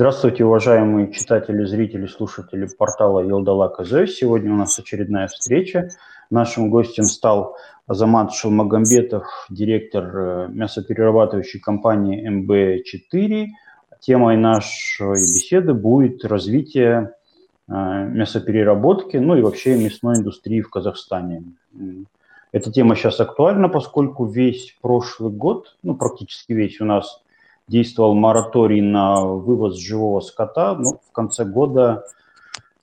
Здравствуйте, уважаемые читатели, зрители, слушатели портала Елдала КЗ. Сегодня у нас очередная встреча. Нашим гостем стал Азамат Шалмагамбетов, директор э, мясоперерабатывающей компании МБ4. Темой нашей беседы будет развитие э, мясопереработки, ну и вообще мясной индустрии в Казахстане. Эта тема сейчас актуальна, поскольку весь прошлый год, ну практически весь у нас действовал мораторий на вывоз живого скота, но в конце года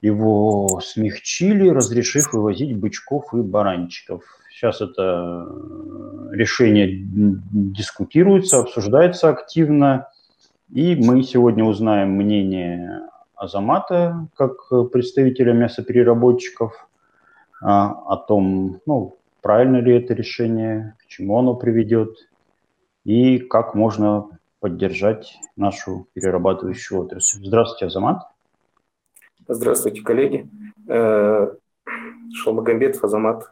его смягчили, разрешив вывозить бычков и баранчиков. Сейчас это решение дискутируется, обсуждается активно, и мы сегодня узнаем мнение Азамата, как представителя мясопереработчиков, а, о том, ну, правильно ли это решение, к чему оно приведет, и как можно поддержать нашу перерабатывающую отрасль. Здравствуйте, Азамат. Здравствуйте, коллеги. Э, Шалмагамбетов Азамат.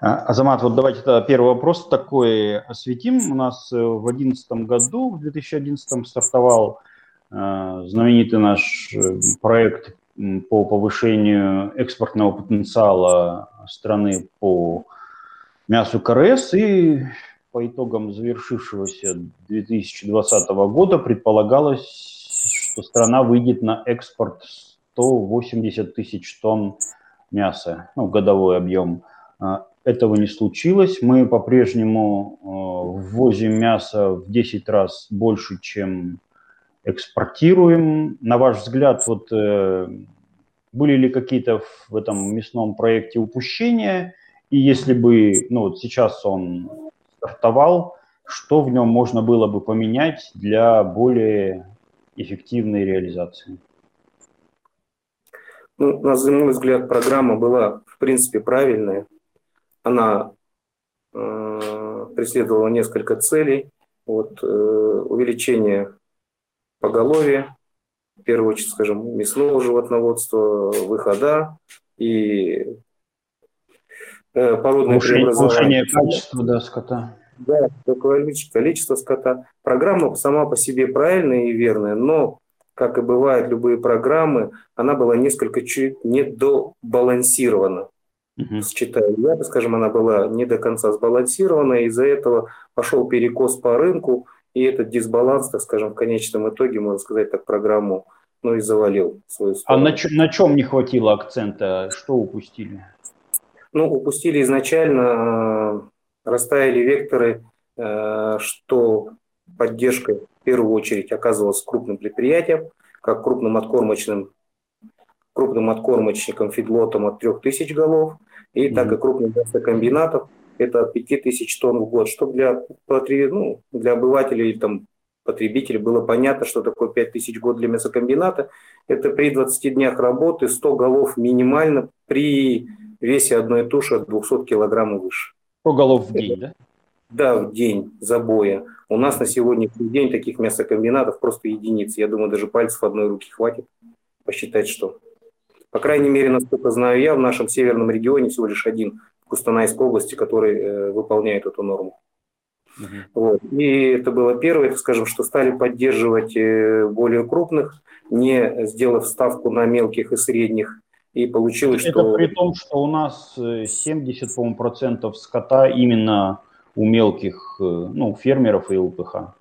А, Азамат, вот давайте тогда первый вопрос такой осветим. У нас э, в 2011 году, в 2011 стартовал э, знаменитый наш проект по повышению экспортного потенциала страны по мясу КРС, и по итогам завершившегося 2020 года предполагалось, что страна выйдет на экспорт 180 тысяч тонн мяса, ну, годовой объем. А, этого не случилось. Мы по-прежнему э, ввозим мясо в 10 раз больше, чем экспортируем. На ваш взгляд, вот э, были ли какие-то в этом мясном проекте упущения? И если бы, ну вот сейчас он стартовал, что в нем можно было бы поменять для более эффективной реализации? Ну, на мой взгляд, программа была, в принципе, правильная. Она э, преследовала несколько целей. Вот, э, увеличение поголовья, в первую очередь, скажем, мясного животноводства, выхода и э, породное преобразование. Повышение качества да, скота. Да, количество скота. Программа сама по себе правильная и верная, но, как и бывает любые программы, она была несколько чуть недобалансирована. Uh-huh. Считаю я, скажем, она была не до конца сбалансирована, из-за этого пошел перекос по рынку, и этот дисбаланс, так скажем, в конечном итоге, можно сказать, так программу ну и завалил свою сторону. А на, на чем не хватило акцента? Что упустили? Ну, упустили изначально расставили векторы, э, что поддержка в первую очередь оказывалась крупным предприятиям, как крупным откормочным крупным откормочником фидлотом от 3000 голов, и так и крупным мясокомбинатов, это от 5000 тонн в год, чтобы для, ну, для обывателей там, потребителей было понятно, что такое 5000 в год для мясокомбината. Это при 20 днях работы 100 голов минимально при весе одной туши от 200 килограмм и выше. 100 голов в день, да? Да, в день забоя. У нас на сегодняшний день таких мясокомбинатов просто единицы. Я думаю, даже пальцев одной руки хватит посчитать, что. По крайней мере, насколько знаю я, в нашем северном регионе всего лишь один в Кустанайской области, который э, выполняет эту норму. Uh-huh. Вот. И это было первое, скажем, что стали поддерживать э, более крупных, не сделав ставку на мелких и средних и получилось, Это что... при том, что у нас 70, э, по процентов скота именно у мелких э, ну, фермеров и ЛПХ.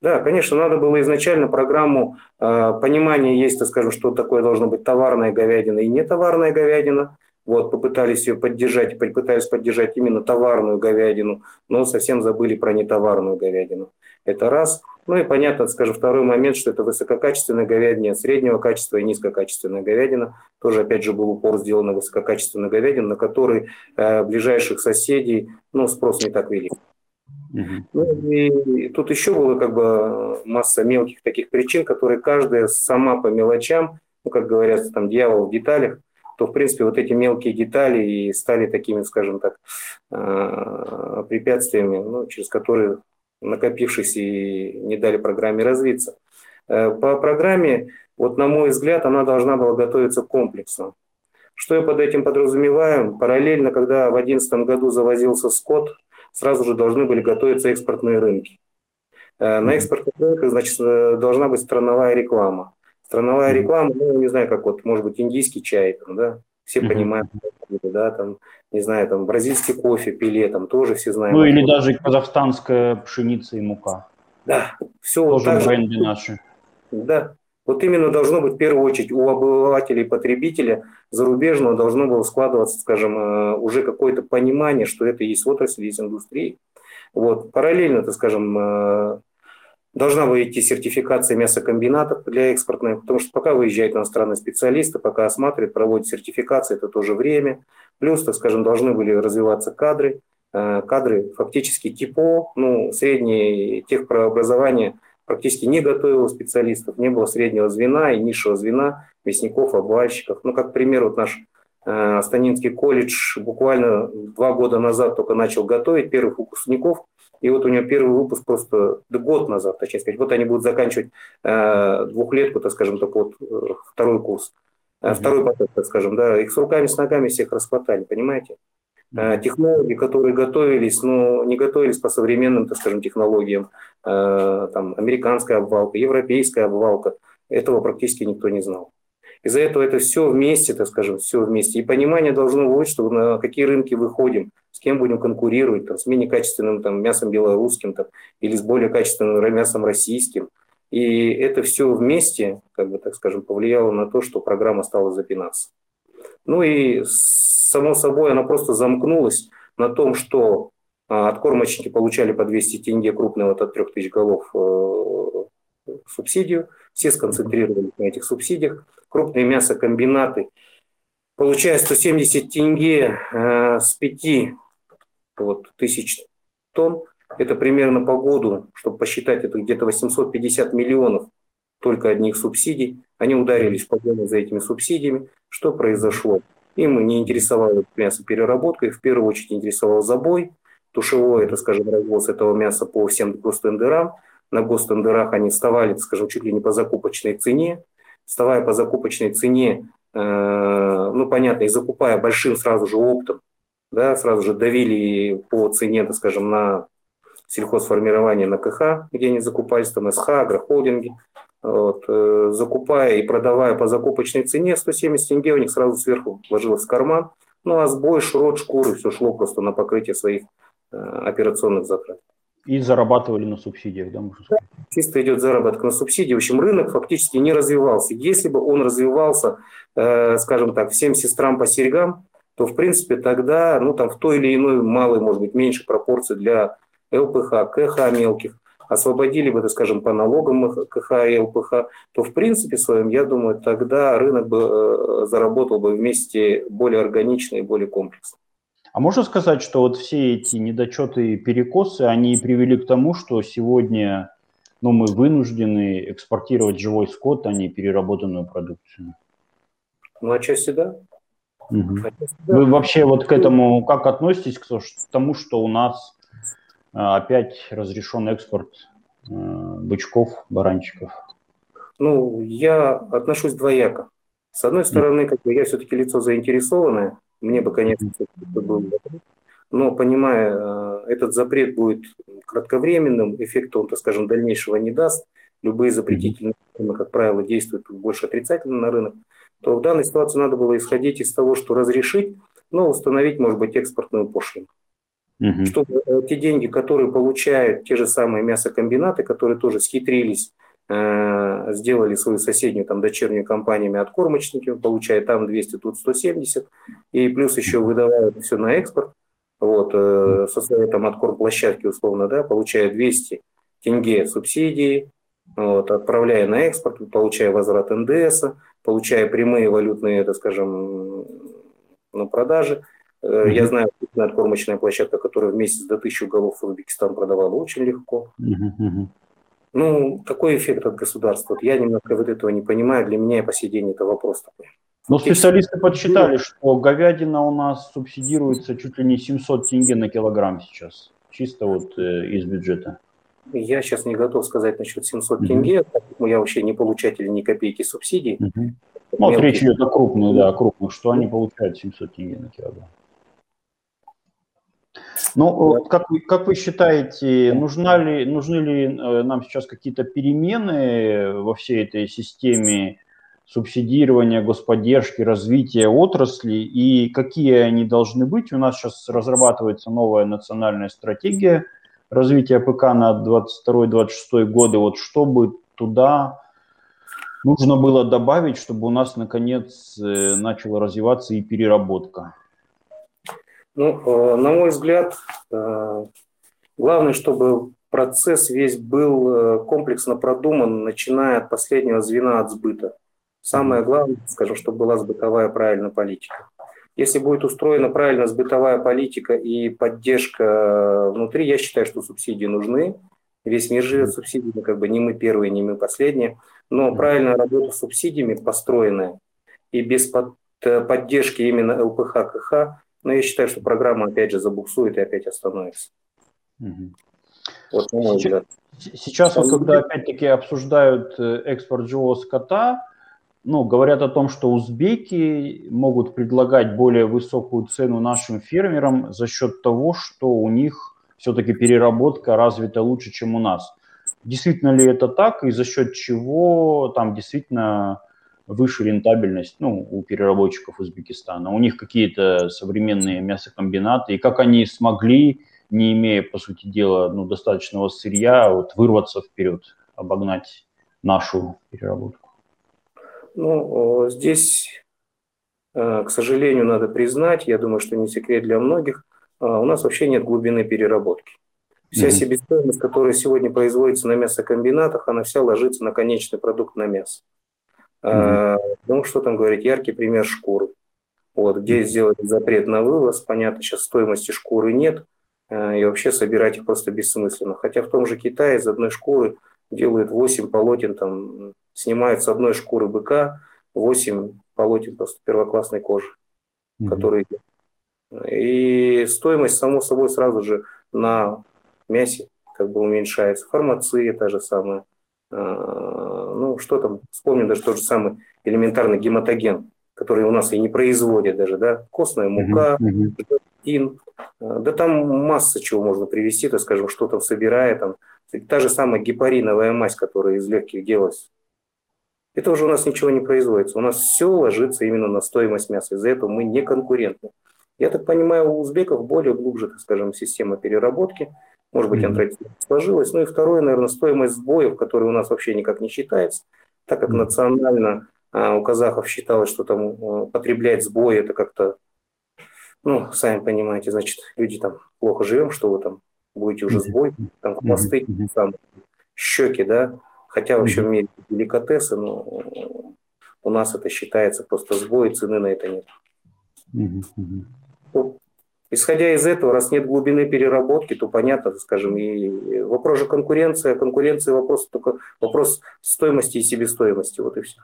Да, конечно, надо было изначально программу, э, понимание есть, так скажем, что такое должно быть товарная говядина и нетоварная говядина. Вот, попытались ее поддержать, попытались поддержать именно товарную говядину, но совсем забыли про нетоварную говядину. Это раз. Ну и понятно, скажем, второй момент, что это высококачественная говядина, среднего качества и низкокачественная говядина. Тоже, опять же, был упор сделан на высококачественную говядину, на которой э, ближайших соседей ну, спрос не так велик. Uh-huh. Ну, и тут еще было как бы масса мелких таких причин, которые каждая сама по мелочам, ну, как говорят, там дьявол в деталях, то, в принципе, вот эти мелкие детали и стали такими, скажем так, э, препятствиями, ну, через которые накопившись и не дали программе развиться. Э, по программе, вот на мой взгляд, она должна была готовиться комплексно. Что я под этим подразумеваю? Параллельно, когда в 2011 году завозился скот, сразу же должны были готовиться экспортные рынки. На экспортных рынках, значит, должна быть страновая реклама. Страновая реклама, ну, не знаю, как вот, может быть, индийский чай, там, да, все mm-hmm. понимают, да, там, не знаю, там, бразильский кофе, пиле, там, тоже все знают. Ну, или даже казахстанская пшеница и мука. Да, все тоже вот так бренды наши. Да, вот именно должно быть в первую очередь у обывателя и потребителя зарубежного должно было складываться, скажем, э, уже какое-то понимание, что это есть отрасль, есть индустрия. Вот. Параллельно, так скажем, э, должна выйти сертификация мясокомбинатов для экспортных, потому что пока выезжают иностранные специалисты, пока осматривают, проводят сертификации, это тоже время. Плюс, так скажем, должны были развиваться кадры, э, кадры фактически ТИПО, ну, средние техпрообразования – практически не готовило специалистов, не было среднего звена и низшего звена, мясников, обвальщиков. Ну, как пример, вот наш Астанинский колледж буквально два года назад только начал готовить первых выпускников, и вот у него первый выпуск просто да, год назад, точнее сказать. Вот они будут заканчивать э, двухлетку, так скажем, так вот, э, второй курс, э, второй поток, так скажем, да, их с руками, с ногами всех расхватали, понимаете? Э, технологии, которые готовились, но не готовились по современным, так скажем, технологиям. Э, там, американская обвалка, европейская обвалка. Этого практически никто не знал. Из-за этого это все вместе, так скажем, все вместе. И понимание должно быть, что на какие рынки выходим, с кем будем конкурировать, там, с менее качественным там, мясом белорусским там, или с более качественным мясом российским. И это все вместе, как бы так скажем, повлияло на то, что программа стала запинаться. Ну и само собой она просто замкнулась на том, что а, откормочники получали по 200 тенге крупного от 3000 голов э, субсидию, все сконцентрировались на этих субсидиях. Крупные мясокомбинаты, получая 170 тенге э, с 5 вот, тысяч тонн, это примерно по году, чтобы посчитать, это где-то 850 миллионов только одних субсидий. Они ударились в погоне за этими субсидиями. Что произошло? Им не интересовала мясопереработка, их в первую очередь интересовал забой, тушевой, это, скажем, развоз этого мяса по всем гостендерам. На гостендерах они вставали, скажем, чуть ли не по закупочной цене. Вставая по закупочной цене, э, ну, понятно, и закупая большим сразу же оптом, да, сразу же давили по цене, так скажем, на сельхозформирование на КХ, где они закупались, там СХ, агрохолдинги, вот, э, закупая и продавая по закупочной цене 170 тенге, у них сразу сверху ложилось в карман. Ну а сбой, шрот, шкуры, все шло просто на покрытие своих э, операционных затрат. И зарабатывали на субсидиях, да, можно сказать? Чисто идет заработок на субсидии. В общем, рынок фактически не развивался. Если бы он развивался, э, скажем так, всем сестрам по серьгам, то, в принципе, тогда, ну, там, в той или иной малой, может быть, меньше пропорции для ЛПХ, КХ мелких, освободили бы, скажем, по налогам КХ и ЛПХ, то в принципе своем, я думаю, тогда рынок бы э, заработал бы вместе более органично и более комплексно. А можно сказать, что вот все эти недочеты и перекосы, они привели к тому, что сегодня ну, мы вынуждены экспортировать живой скот, а не переработанную продукцию? Ну, отчасти да. Угу. Отчасти, да. Вы вообще вот к этому как относитесь, к тому, что у нас а, опять разрешен экспорт э, бычков, баранчиков? Ну, я отношусь двояко. С одной стороны, как бы я все-таки лицо заинтересованное, мне бы, конечно, был запрет, но понимая, э, этот запрет будет кратковременным, эффекта он, так скажем, дальнейшего не даст, любые запретительные нормы, как правило, действуют больше отрицательно на рынок, то в данной ситуации надо было исходить из того, что разрешить, но установить, может быть, экспортную пошлину. Угу. Чтобы э, те деньги, которые получают те же самые мясокомбинаты, которые тоже схитрились, сделали свою соседнюю там дочернюю компаниями откормочники, получая там 200, тут 170, и плюс еще выдавают все на экспорт, вот, э, со своей там откорм площадки условно, да, получая 200 тенге субсидии, вот, отправляя на экспорт, получая возврат НДС, получая прямые валютные, это скажем, на продажи, Mm-hmm. Я знаю, откормочная площадка, которая в месяц до 1000 голов в Узбекистан продавала очень легко. Mm-hmm. Ну, какой эффект от государства? Вот я немножко вот этого не понимаю. Для меня и по сей день это вопрос такой. Но специалисты подсчитали, что говядина у нас субсидируется чуть ли не 700 тенге на килограмм сейчас, чисто вот э, из бюджета. Я сейчас не готов сказать насчет 700 mm-hmm. тенге, поэтому я вообще не получатель ни копейки субсидий. Mm-hmm. Ну, вот речь идет о крупных, да, о крупных, что они получают 700 тенге на килограмм. Ну, как вы, как вы считаете, нужна ли, нужны ли э, нам сейчас какие-то перемены во всей этой системе субсидирования, господдержки, развития отрасли и какие они должны быть? У нас сейчас разрабатывается новая национальная стратегия развития ПК на 22-26 годы. Вот чтобы туда нужно было добавить, чтобы у нас наконец э, начала развиваться и переработка? Ну, э, на мой взгляд, э, главное, чтобы процесс весь был комплексно продуман, начиная от последнего звена от сбыта. Самое главное, скажу, чтобы была сбытовая правильная политика. Если будет устроена правильно сбытовая политика и поддержка внутри, я считаю, что субсидии нужны. Весь мир живет субсидиями, как бы не мы первые, не мы последние. Но правильная работа с субсидиями построенная и без под, э, поддержки именно ЛПХ, КХ, но я считаю, что программа опять же забуксует и опять остановится. Угу. Вот, на мой взгляд. Сейчас, вот, когда опять-таки обсуждают э, экспорт живого скота, ну, говорят о том, что узбеки могут предлагать более высокую цену нашим фермерам за счет того, что у них все-таки переработка развита лучше, чем у нас. Действительно ли это так и за счет чего там действительно выше рентабельность ну, у переработчиков Узбекистана? У них какие-то современные мясокомбинаты, и как они смогли, не имея, по сути дела, ну, достаточного сырья, вот, вырваться вперед, обогнать нашу переработку? Ну, здесь, э, к сожалению, надо признать, я думаю, что не секрет для многих, а, у нас вообще нет глубины переработки. Вся mm-hmm. себестоимость, которая сегодня производится на мясокомбинатах, она вся ложится на конечный продукт на мясо. Mm-hmm. ну, что там говорить, яркий пример шкуры. Вот, где сделать запрет на вывоз, понятно, сейчас стоимости шкуры нет, а, и вообще собирать их просто бессмысленно. Хотя в том же Китае из одной шкуры делают 8 полотен, там, снимают с одной шкуры быка 8 полотен просто первоклассной кожи, mm-hmm. которые и стоимость, само собой, сразу же на мясе как бы уменьшается. Фармация та же самая. Ну, что там, вспомним даже тот же самый элементарный гематоген, который у нас и не производят даже, да, костная мука, mm-hmm. Да там масса чего можно привести, так скажем, что там собирая, там, та же самая гепариновая мазь, которая из легких делалась. Это уже у нас ничего не производится. У нас все ложится именно на стоимость мяса. Из-за этого мы не конкурентны. Я так понимаю, у узбеков более глубже, так скажем, система переработки. Может быть, mm-hmm. сложилась. Ну и второе, наверное, стоимость сбоев, которая у нас вообще никак не считается, так как национально а, у казахов считалось, что там а, потреблять сбои это как-то, ну, сами понимаете, значит, люди там плохо живем, что вы там будете уже сбой, там хвосты, там, щеки, да, хотя вообще в мире деликатесы, но у нас это считается просто сбой, цены на это нет. Исходя из этого, раз нет глубины переработки, то понятно, скажем, и вопрос же конкуренция, конкуренция вопрос только вопрос стоимости и себестоимости, вот и все.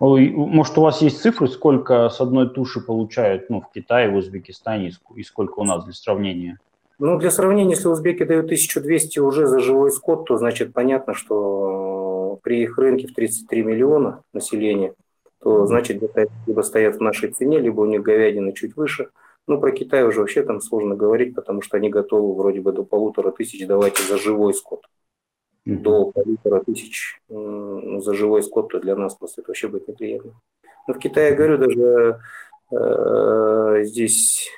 Может, у вас есть цифры, сколько с одной туши получают ну, в Китае, в Узбекистане и сколько у нас для сравнения? Ну, для сравнения, если узбеки дают 1200 уже за живой скот, то значит понятно, что при их рынке в 33 миллиона населения – то значит где-то либо стоят в нашей цене, либо у них говядина чуть выше. Ну, про Китай уже вообще там сложно говорить, потому что они готовы вроде бы до полутора тысяч давать за живой скот. Mm-hmm. До полутора тысяч ну, за живой скот, то для нас просто это вообще будет неприятно. Но в Китае, говорю, даже э, здесь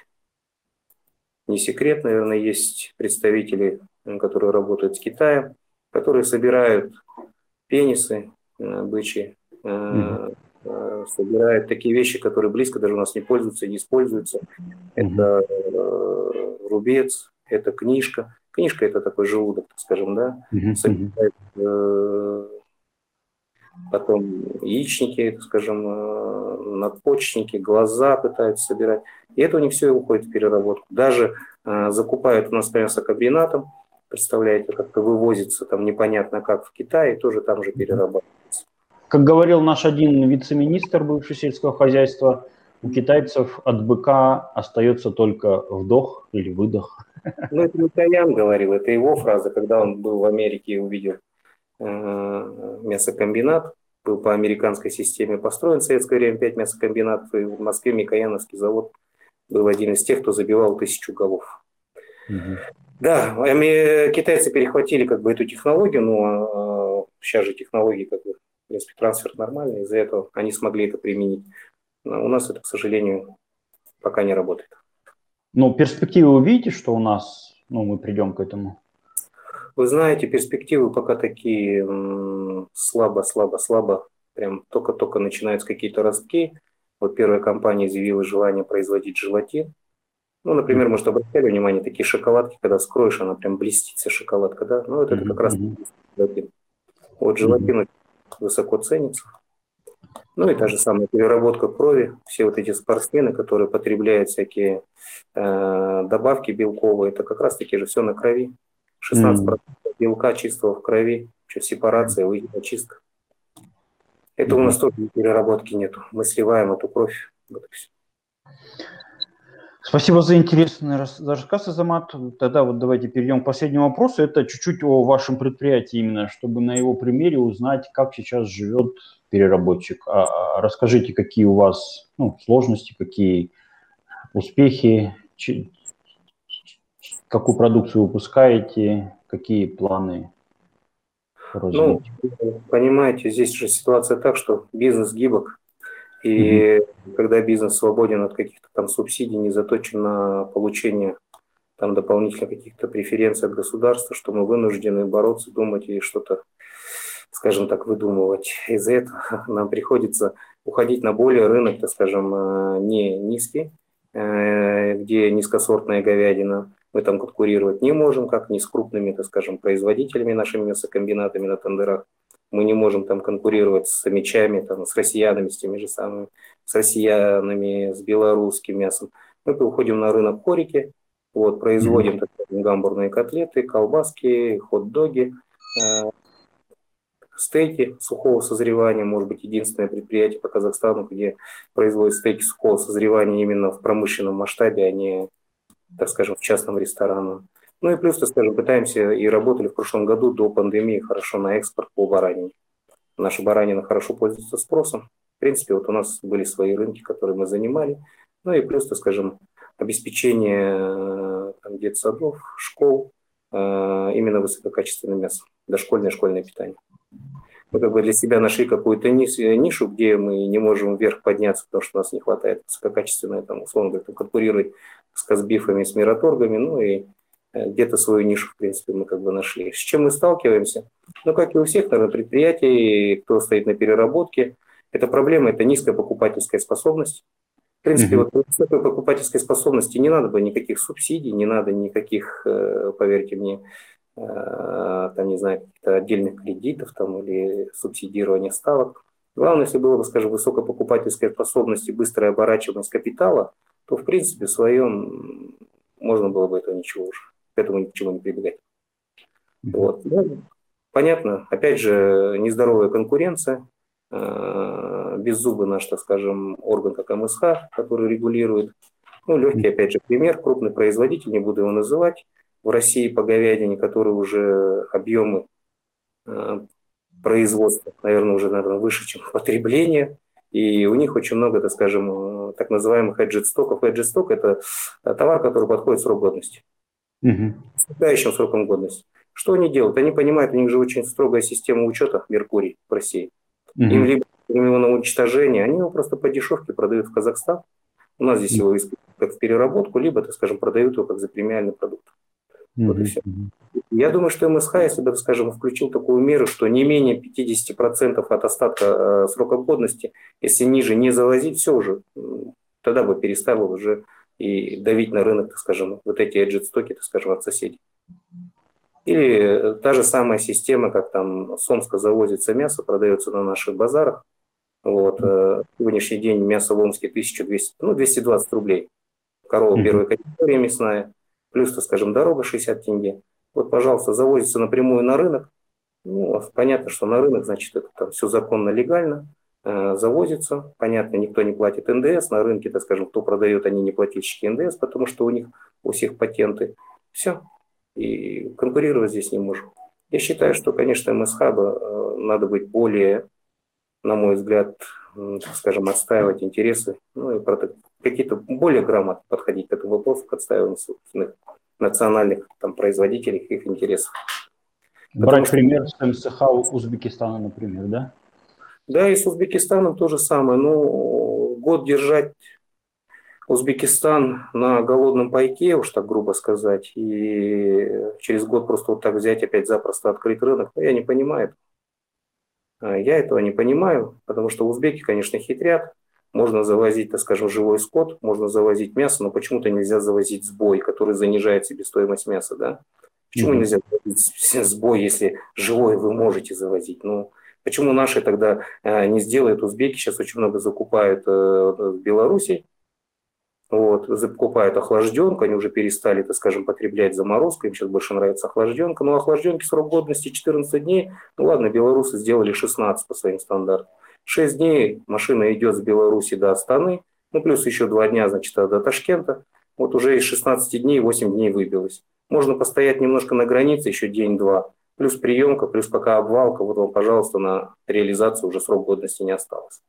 не секрет, наверное, есть представители, которые работают с Китаем, которые собирают пенисы э, бычьи, э, mm-hmm собирает такие вещи, которые близко даже у нас не пользуются и не используются. Это э, рубец, это книжка. Книжка это такой желудок, так скажем, да. Собирает, э, потом яичники, скажем, э, надпочечники, глаза пытаются собирать. И это у них все уходит в переработку. Даже э, закупают у нас прямо мясокомбинатом, представляете, как-то вывозится там непонятно как в Китае, тоже там же перерабатывается. Как говорил наш один вице-министр бывшего сельского хозяйства, у китайцев от быка остается только вдох или выдох. Ну, это Микоян говорил, это его фраза, когда он был в Америке и увидел э, мясокомбинат, был по американской системе построен в советское время 5 мясокомбинатов, и в Москве Микояновский завод был один из тех, кто забивал тысячу голов. Угу. Да, китайцы перехватили как бы эту технологию, но сейчас же технологии как бы, принципе, трансфер нормальный, из-за этого они смогли это применить. Но у нас это, к сожалению, пока не работает. Но перспективы вы видите, что у нас, ну, мы придем к этому? Вы знаете, перспективы пока такие слабо, слабо, слабо. Прям только-только начинаются какие-то ростки. Вот первая компания заявила желание производить желатин. Ну, например, может, обратили внимание, такие шоколадки, когда скроешь, она прям блестит, вся шоколадка, да? Ну, вот это как раз желатин. Вот желатин высоко ценится. Ну и та же самая переработка крови. Все вот эти спортсмены, которые потребляют всякие э, добавки белковые, это как раз таки же все на крови. 16% mm-hmm. белка чистого в крови, что сепарация, выйдет очистка. Это у нас тоже переработки нету. Мы сливаем эту кровь. Вот и все. Спасибо за интересный рассказ, Азамат. Тогда вот давайте перейдем к последнему вопросу. Это чуть-чуть о вашем предприятии именно, чтобы на его примере узнать, как сейчас живет переработчик. А, а расскажите, какие у вас ну, сложности, какие успехи, какую продукцию выпускаете, какие планы Ну, понимаете, здесь же ситуация так, что бизнес гибок, и mm-hmm. когда бизнес свободен от каких-то там субсидий, не заточен на получение там дополнительных каких-то преференций от государства, что мы вынуждены бороться, думать и что-то, скажем так, выдумывать. Из-за этого нам приходится уходить на более рынок, так скажем, э, не низкий, э, где низкосортная говядина. Мы там конкурировать не можем, как ни с крупными, так скажем, производителями, нашими мясокомбинатами на тендерах, мы не можем там конкурировать с мечами, там, с россиянами, с теми же самыми, с россиянами, с белорусским мясом. Мы уходим на рынок хорики, вот, производим mm-hmm. так, гамбурные котлеты, колбаски, хот-доги, э, стейки сухого созревания, может быть, единственное предприятие по Казахстану, где производят стейки сухого созревания именно в промышленном масштабе, а не, так скажем, в частном ресторане. Ну и плюс, так скажем, пытаемся и работали в прошлом году до пандемии хорошо на экспорт по баранине. Наша баранина хорошо пользуется спросом. В принципе, вот у нас были свои рынки, которые мы занимали. Ну и плюс, так скажем, обеспечение э, там, детсадов, школ э, именно высококачественным мясом, дошкольное школьное питание. Мы как бы для себя нашли какую-то нишу, где мы не можем вверх подняться, потому что у нас не хватает высококачественной, там, условно говоря, конкурировать с казбифами, с мираторгами, ну и Э, где-то свою нишу, в принципе, мы как бы нашли. С чем мы сталкиваемся? Ну, как и у всех, наверное, предприятий, кто стоит на переработке, эта проблема – это низкая покупательская способность. В принципе, mm-hmm. вот высокой покупательской способности не надо бы никаких субсидий, не надо никаких, э, поверьте мне, э, там, не знаю, каких-то отдельных кредитов там, или субсидирования ставок. Главное, если было бы, скажем, высокая покупательская способность и быстрая оборачиваемость капитала, то, в принципе, в своем можно было бы этого ничего уже этому ни к чему не прибегать. Вот. Ну, понятно, опять же, нездоровая конкуренция, э, беззубый наш, так скажем, орган, как МСХ, который регулирует. Ну, легкий, опять же, пример, крупный производитель, не буду его называть, в России по говядине, которые уже объемы э, производства, наверное, уже, наверное, выше, чем потребление, и у них очень много, так скажем, так называемых эджит стоков. Эджит сток – это товар, который подходит срок годности угу. с сроком годности. Что они делают? Они понимают, у них же очень строгая система учета Меркурий в России. Угу. Им либо его на уничтожение, они его просто по дешевке продают в Казахстан. У нас здесь его как в переработку, либо, так скажем, продают его как за премиальный продукт. Вот и все. Я думаю, что МСХ, если бы, скажем, включил такую меру, что не менее 50% от остатка э, срока годности, если ниже не завозить, все уже, тогда бы перестало уже и давить на рынок, так скажем, вот эти эджит-стоки, так скажем, от соседей. Или та же самая система, как там с Омска завозится мясо, продается на наших базарах. Вот, э, сегодняшний день мясо в Омске 1200, ну, 220 рублей. Корова первой категории мясная, плюс, так скажем, дорога 60 тенге. Вот, пожалуйста, завозится напрямую на рынок. Ну, понятно, что на рынок, значит, это там все законно, легально. Э, завозится. Понятно, никто не платит НДС. На рынке, так скажем, кто продает, они не плательщики НДС, потому что у них у всех патенты. Все. И конкурировать здесь не можем. Я считаю, что, конечно, МСХ э, надо быть более, на мой взгляд, скажем, отстаивать интересы, ну и какие-то более грамотно подходить к этому вопросу, к отстаиванию собственных национальных там, производителей, их интересов. Брать что... пример с МСХ Узбекистана, например, да? Да, и с Узбекистаном то же самое. Ну, год держать Узбекистан на голодном пайке, уж так грубо сказать, и через год просто вот так взять опять запросто открыть рынок, ну, я не понимаю. А, я этого не понимаю, потому что узбеки, конечно, хитрят. Можно завозить, так скажем, живой скот, можно завозить мясо, но почему-то нельзя завозить сбой, который занижает себестоимость мяса, да? Почему mm-hmm. нельзя завозить сбой, если живое вы можете завозить? Ну, почему наши тогда э, не сделают? Узбеки сейчас очень много закупают э, в Беларуси, вот, закупают охлажденку, они уже перестали, так скажем, потреблять заморозку, им сейчас больше нравится охлажденка. Но охлажденки срок годности 14 дней, ну ладно, белорусы сделали 16 по своим стандартам. 6 дней машина идет с Беларуси до Астаны, ну плюс еще 2 дня, значит, до Ташкента. Вот уже из 16 дней 8 дней выбилось. Можно постоять немножко на границе еще день-два. Плюс приемка, плюс пока обвалка, вот вам, пожалуйста, на реализацию уже срок годности не осталось.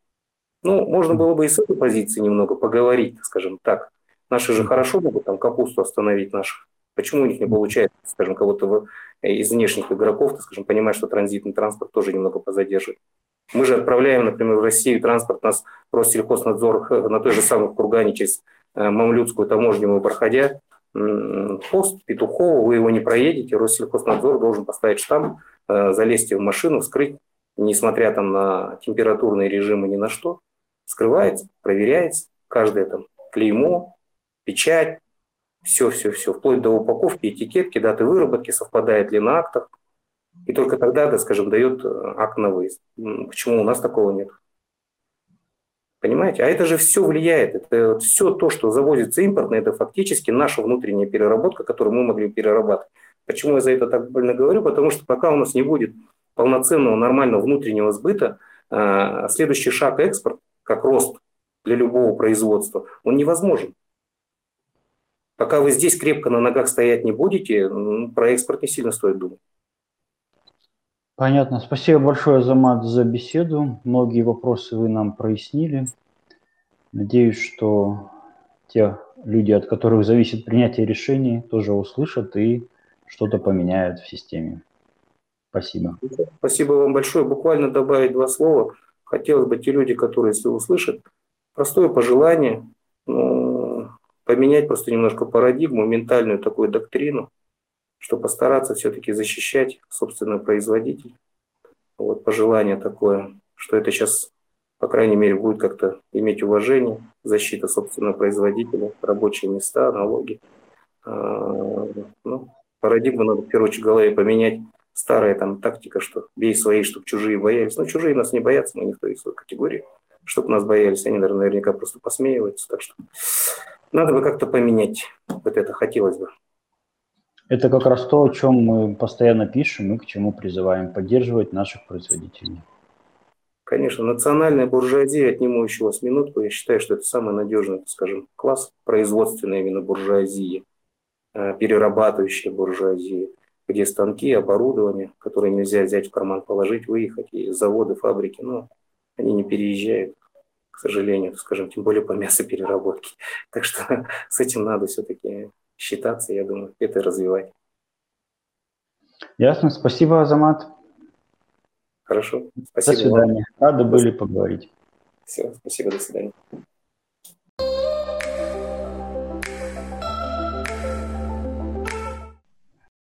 Ну, можно было бы и с этой позиции немного поговорить, скажем так. Наши же хорошо могут там капусту остановить наших. Почему у них не получается, скажем, кого-то из внешних игроков, так скажем, понимать, что транзитный транспорт тоже немного позадержит. Мы же отправляем, например, в Россию транспорт, нас Россельхознадзор на той же самой Кургане через э, Мамлюцкую таможню мы проходя, пост Петухова, вы его не проедете, Россельхознадзор должен поставить штамп, э, залезть в машину, вскрыть, несмотря там на температурные режимы, ни на что, скрывается, проверяется, каждое там клеймо, печать, все-все-все, вплоть до упаковки, этикетки, даты выработки, совпадает ли на актах. И только тогда, да, скажем, дает э, акт на выезд. Почему у нас такого нет? Понимаете? А это же все влияет. Это все то, что завозится импортно, это фактически наша внутренняя переработка, которую мы могли перерабатывать. Почему я за это так больно говорю? Потому что пока у нас не будет полноценного нормального внутреннего сбыта, э, следующий шаг экспорт – как рост для любого производства, он невозможен. Пока вы здесь крепко на ногах стоять не будете, про экспорт не сильно стоит думать. Понятно. Спасибо большое, Замат, за беседу. Многие вопросы вы нам прояснили. Надеюсь, что те люди, от которых зависит принятие решений, тоже услышат и что-то поменяют в системе. Спасибо. Спасибо вам большое. Буквально добавить два слова. Хотелось бы те люди, которые если услышат, простое пожелание, ну, поменять просто немножко парадигму, ментальную такую доктрину, что постараться все-таки защищать собственный производитель. Вот пожелание такое, что это сейчас, по крайней мере, будет как-то иметь уважение, защита собственного производителя, рабочие места, налоги. А, ну, парадигму надо в первую очередь в голове поменять старая там тактика, что бей свои, чтобы чужие боялись. Но чужие нас не боятся, мы не в той свой категории. Чтобы нас боялись, они, наверное, наверняка просто посмеиваются. Так что надо бы как-то поменять. Вот это хотелось бы. Это как раз то, о чем мы постоянно пишем и к чему призываем поддерживать наших производителей. Конечно, национальная буржуазия, отниму еще вас минутку, я считаю, что это самый надежный, скажем, класс производственной именно буржуазии, э, перерабатывающая буржуазия где станки, оборудование, которые нельзя взять в карман, положить, выехать, и заводы, фабрики, ну, они не переезжают, к сожалению, скажем, тем более по мясопереработке. Так что с этим надо все-таки считаться, я думаю, это развивать. Ясно. Спасибо, Азамат. Хорошо. Спасибо. До свидания. Вам. Рады были поговорить. Все, спасибо, до свидания.